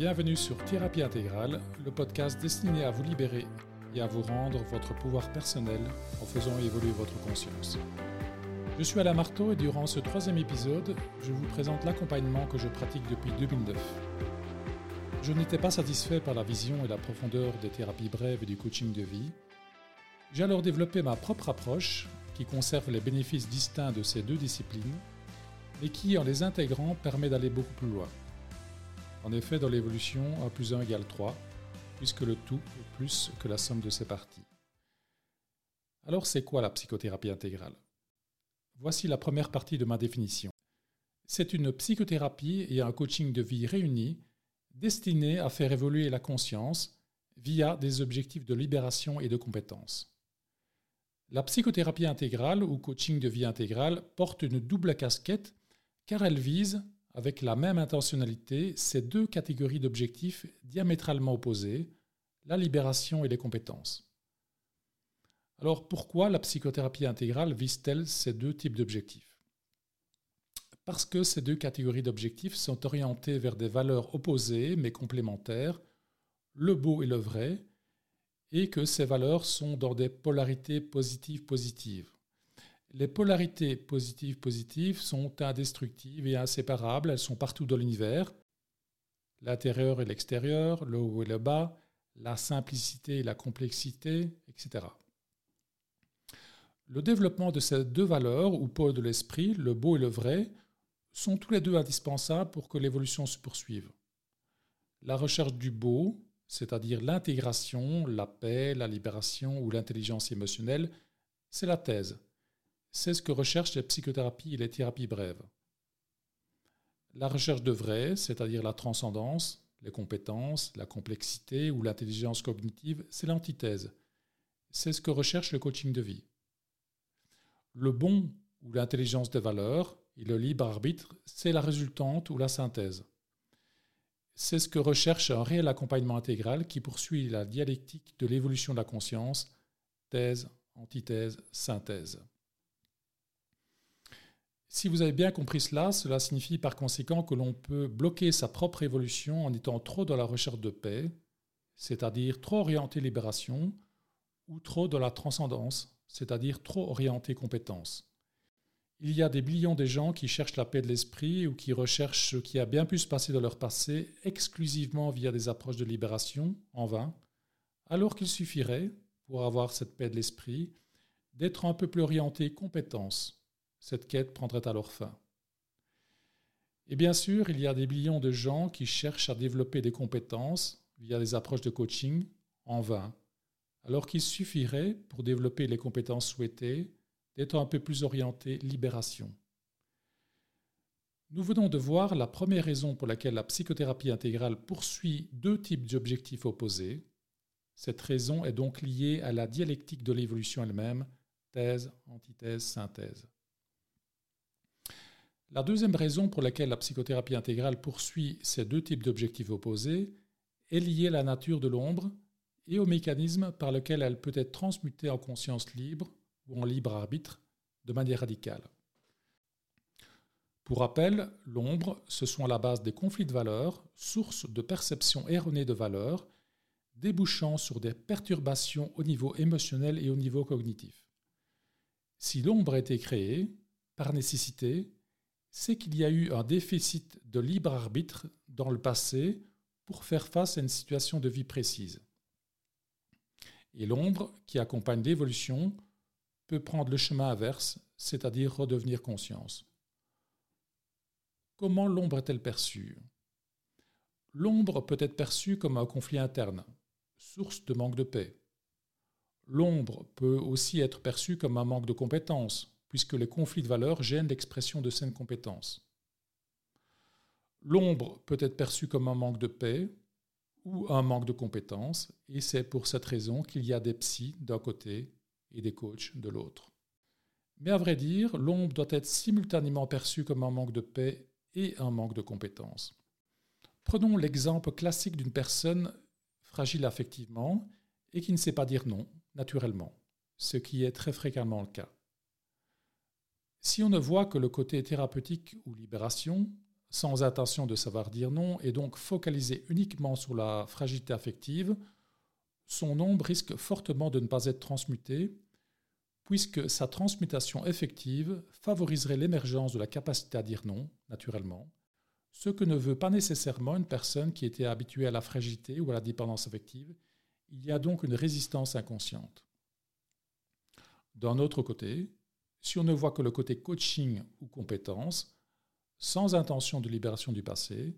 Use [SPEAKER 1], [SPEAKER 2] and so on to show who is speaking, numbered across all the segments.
[SPEAKER 1] bienvenue sur Thérapie intégrale, le podcast destiné à vous libérer et à vous rendre votre pouvoir personnel en faisant évoluer votre conscience. Je suis Alain Marteau et durant ce troisième épisode, je vous présente l'accompagnement que je pratique depuis 2009. Je n'étais pas satisfait par la vision et la profondeur des thérapies brèves et du coaching de vie. J'ai alors développé ma propre approche qui conserve les bénéfices distincts de ces deux disciplines, mais qui, en les intégrant, permet d'aller beaucoup plus loin. En effet, dans l'évolution, 1 plus 1 égale 3, puisque le tout est plus que la somme de ses parties. Alors c'est quoi la psychothérapie intégrale? Voici la première partie de ma définition. C'est une psychothérapie et un coaching de vie réunis destinés à faire évoluer la conscience via des objectifs de libération et de compétence. La psychothérapie intégrale ou coaching de vie intégrale porte une double casquette car elle vise avec la même intentionnalité ces deux catégories d'objectifs diamétralement opposés, la libération et les compétences. Alors pourquoi la psychothérapie intégrale vise-t-elle ces deux types d'objectifs? Parce que ces deux catégories d'objectifs sont orientées vers des valeurs opposées mais complémentaires, le beau et le vrai, et que ces valeurs sont dans des polarités positives-positives. Les polarités positives-positives sont indestructibles et inséparables, elles sont partout dans l'univers. L'intérieur et l'extérieur, le haut et le bas, la simplicité et la complexité, etc. Le développement de ces deux valeurs, ou pôles de l'esprit, le beau et le vrai, sont tous les deux indispensables pour que l'évolution se poursuive. La recherche du beau, c'est-à-dire l'intégration, la paix, la libération ou l'intelligence émotionnelle, c'est la thèse. C'est ce que recherchent les psychothérapies et les thérapies brèves. La recherche de vrai, c'est-à-dire la transcendance, les compétences, la complexité ou l'intelligence cognitive, c'est l'antithèse. C'est ce que recherche le coaching de vie. Le bon ou l'intelligence des valeurs et le libre arbitre, c'est la résultante ou la synthèse. C'est ce que recherche un réel accompagnement intégral qui poursuit la dialectique de l'évolution de la conscience, thèse, antithèse, synthèse. Si vous avez bien compris cela, cela signifie par conséquent que l'on peut bloquer sa propre évolution en étant trop dans la recherche de paix, c'est-à-dire trop orienté libération, ou trop dans la transcendance, c'est-à-dire trop orienté compétence. Il y a des millions de gens qui cherchent la paix de l'esprit ou qui recherchent ce qui a bien pu se passer dans leur passé exclusivement via des approches de libération, en vain, alors qu'il suffirait, pour avoir cette paix de l'esprit, d'être un peu plus orienté compétence, cette quête prendrait alors fin. Et bien sûr, il y a des millions de gens qui cherchent à développer des compétences via des approches de coaching en vain, alors qu'il suffirait, pour développer les compétences souhaitées, d'être un peu plus orienté libération. Nous venons de voir la première raison pour laquelle la psychothérapie intégrale poursuit deux types d'objectifs opposés. Cette raison est donc liée à la dialectique de l'évolution elle-même, thèse, antithèse, synthèse. La deuxième raison pour laquelle la psychothérapie intégrale poursuit ces deux types d'objectifs opposés est liée à la nature de l'ombre et au mécanisme par lequel elle peut être transmutée en conscience libre ou en libre arbitre de manière radicale. Pour rappel, l'ombre, ce sont à la base des conflits de valeurs, sources de perception erronée de valeurs, débouchant sur des perturbations au niveau émotionnel et au niveau cognitif. Si l'ombre a été créée, par nécessité, c'est qu'il y a eu un déficit de libre arbitre dans le passé pour faire face à une situation de vie précise. Et l'ombre, qui accompagne l'évolution, peut prendre le chemin inverse, c'est-à-dire redevenir conscience. Comment l'ombre est-elle perçue? L'ombre peut être perçue comme un conflit interne, source de manque de paix. L'ombre peut aussi être perçue comme un manque de compétences, puisque les conflits de valeurs gênent l'expression de saines compétences. L'ombre peut être perçue comme un manque de paix ou un manque de compétences, et c'est pour cette raison qu'il y a des psys d'un côté et des coachs de l'autre. Mais à vrai dire, l'ombre doit être simultanément perçue comme un manque de paix et un manque de compétences. Prenons l'exemple classique d'une personne fragile affectivement et qui ne sait pas dire non, naturellement, ce qui est très fréquemment le cas. Si on ne voit que le côté thérapeutique ou libération, sans intention de savoir dire non et donc focalisé uniquement sur la fragilité affective, son nombre risque fortement de ne pas être transmuté, puisque sa transmutation effective favoriserait l'émergence de la capacité à dire non, naturellement, ce que ne veut pas nécessairement une personne qui était habituée à la fragilité ou à la dépendance affective. Il y a donc une résistance inconsciente. D'un autre côté, si on ne voit que le côté coaching ou compétence, sans intention de libération du passé,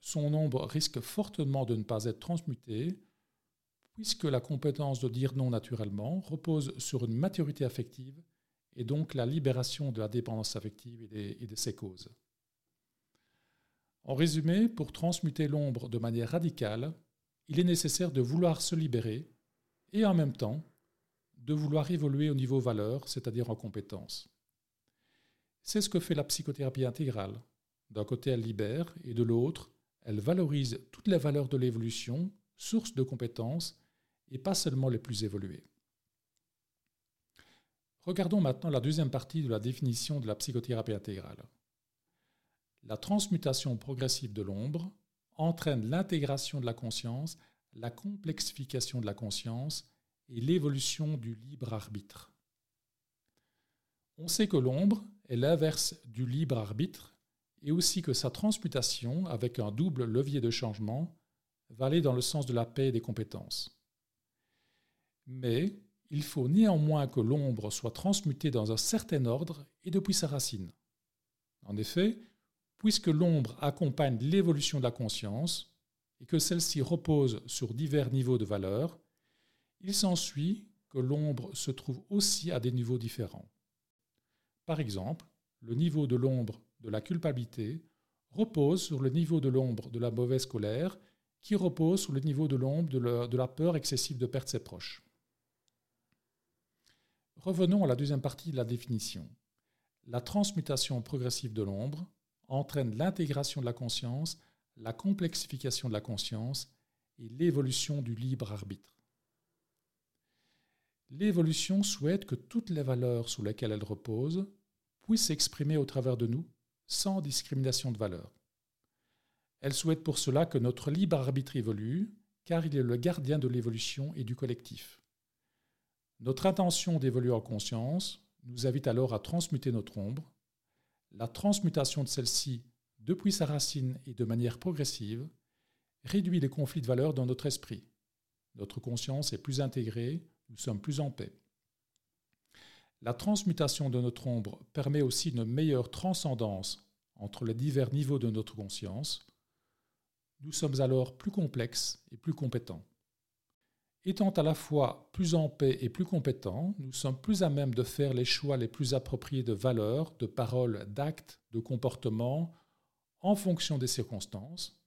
[SPEAKER 1] son nombre risque fortement de ne pas être transmuté, puisque la compétence de dire non naturellement repose sur une maturité affective et donc la libération de la dépendance affective et de ses causes. En résumé, pour transmuter l'ombre de manière radicale, il est nécessaire de vouloir se libérer et en même temps de vouloir évoluer au niveau valeur, c'est-à-dire en compétence. C'est ce que fait la psychothérapie intégrale. D'un côté, elle libère et de l'autre, elle valorise toutes les valeurs de l'évolution, source de compétences, et pas seulement les plus évoluées. Regardons maintenant la deuxième partie de la définition de la psychothérapie intégrale. La transmutation progressive de l'ombre entraîne l'intégration de la conscience, la complexification de la conscience et l'évolution du libre arbitre. On sait que l'ombre est l'inverse du libre arbitre et aussi que sa transmutation, avec un double levier de changement, va aller dans le sens de la paix et des compétences. Mais il faut néanmoins que l'ombre soit transmutée dans un certain ordre et depuis sa racine. En effet, puisque l'ombre accompagne l'évolution de la conscience et que celle-ci repose sur divers niveaux de valeur, il s'ensuit que l'ombre se trouve aussi à des niveaux différents. Par exemple, le niveau de l'ombre de la culpabilité repose sur le niveau de l'ombre de la mauvaise colère, qui repose sur le niveau de l'ombre de, la peur excessive de perdre ses proches. Revenons à la deuxième partie de la définition. La transmutation progressive de l'ombre entraîne l'intégration de la conscience, la complexification de la conscience et l'évolution du libre arbitre. L'évolution souhaite que toutes les valeurs sur lesquelles elle repose puissent s'exprimer au travers de nous sans discrimination de valeur. Elle souhaite pour cela que notre libre arbitre évolue, car il est le gardien de l'évolution et du collectif. Notre intention d'évoluer en conscience nous invite alors à transmuter notre ombre. La transmutation de celle-ci, depuis sa racine et de manière progressive, réduit les conflits de valeurs dans notre esprit. Notre conscience est plus intégrée, nous sommes plus en paix. La transmutation de notre ombre permet aussi une meilleure transcendance entre les divers niveaux de notre conscience. Nous sommes alors plus complexes et plus compétents. Étant à la fois plus en paix et plus compétents, nous sommes plus à même de faire les choix les plus appropriés de valeurs, de paroles, d'actes, de comportements, en fonction des circonstances.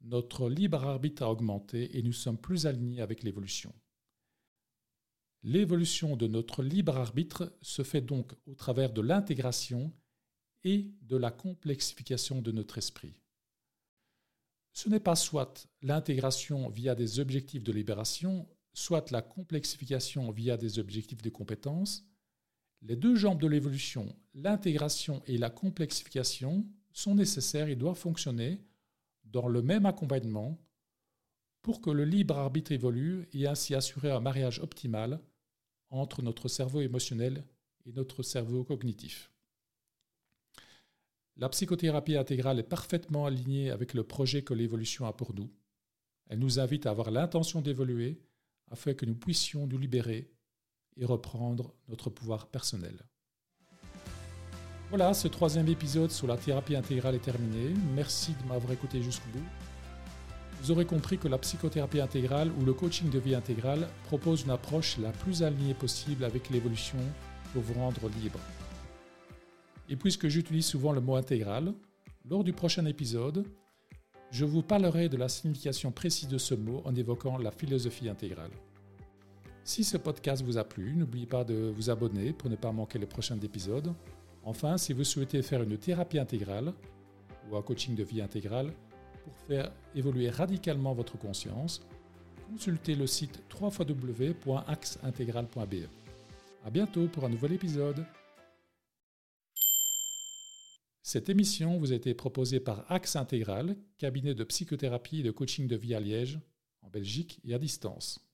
[SPEAKER 1] Notre libre arbitre a augmenté et nous sommes plus alignés avec l'évolution. L'évolution de notre libre arbitre se fait donc au travers de l'intégration et de la complexification de notre esprit. Ce n'est pas soit l'intégration via des objectifs de libération, soit la complexification via des objectifs de compétences. Les deux jambes de l'évolution, l'intégration et la complexification, sont nécessaires et doivent fonctionner dans le même accompagnement pour que le libre arbitre évolue et ainsi assurer un mariage optimal entre notre cerveau émotionnel et notre cerveau cognitif. La psychothérapie intégrale est parfaitement alignée avec le projet que l'évolution a pour nous. Elle nous invite à avoir l'intention d'évoluer afin que nous puissions nous libérer et reprendre notre pouvoir personnel. Voilà, ce troisième épisode sur la thérapie intégrale est terminé. Merci de m'avoir écouté jusqu'au bout vous aurez compris que la psychothérapie intégrale ou le coaching de vie intégrale propose une approche la plus alignée possible avec l'évolution pour vous rendre libre. Et puisque j'utilise souvent le mot intégral, lors du prochain épisode, je vous parlerai de la signification précise de ce mot en évoquant la philosophie intégrale. Si ce podcast vous a plu, n'oubliez pas de vous abonner pour ne pas manquer les prochains épisodes. Enfin, si vous souhaitez faire une thérapie intégrale ou un coaching de vie intégrale, pour faire évoluer radicalement votre conscience, consultez le site www.axeintegral.be. À bientôt pour un nouvel épisode. Cette émission vous a été proposée par Axe Intégral, cabinet de psychothérapie et de coaching de vie à Liège, en Belgique et à distance.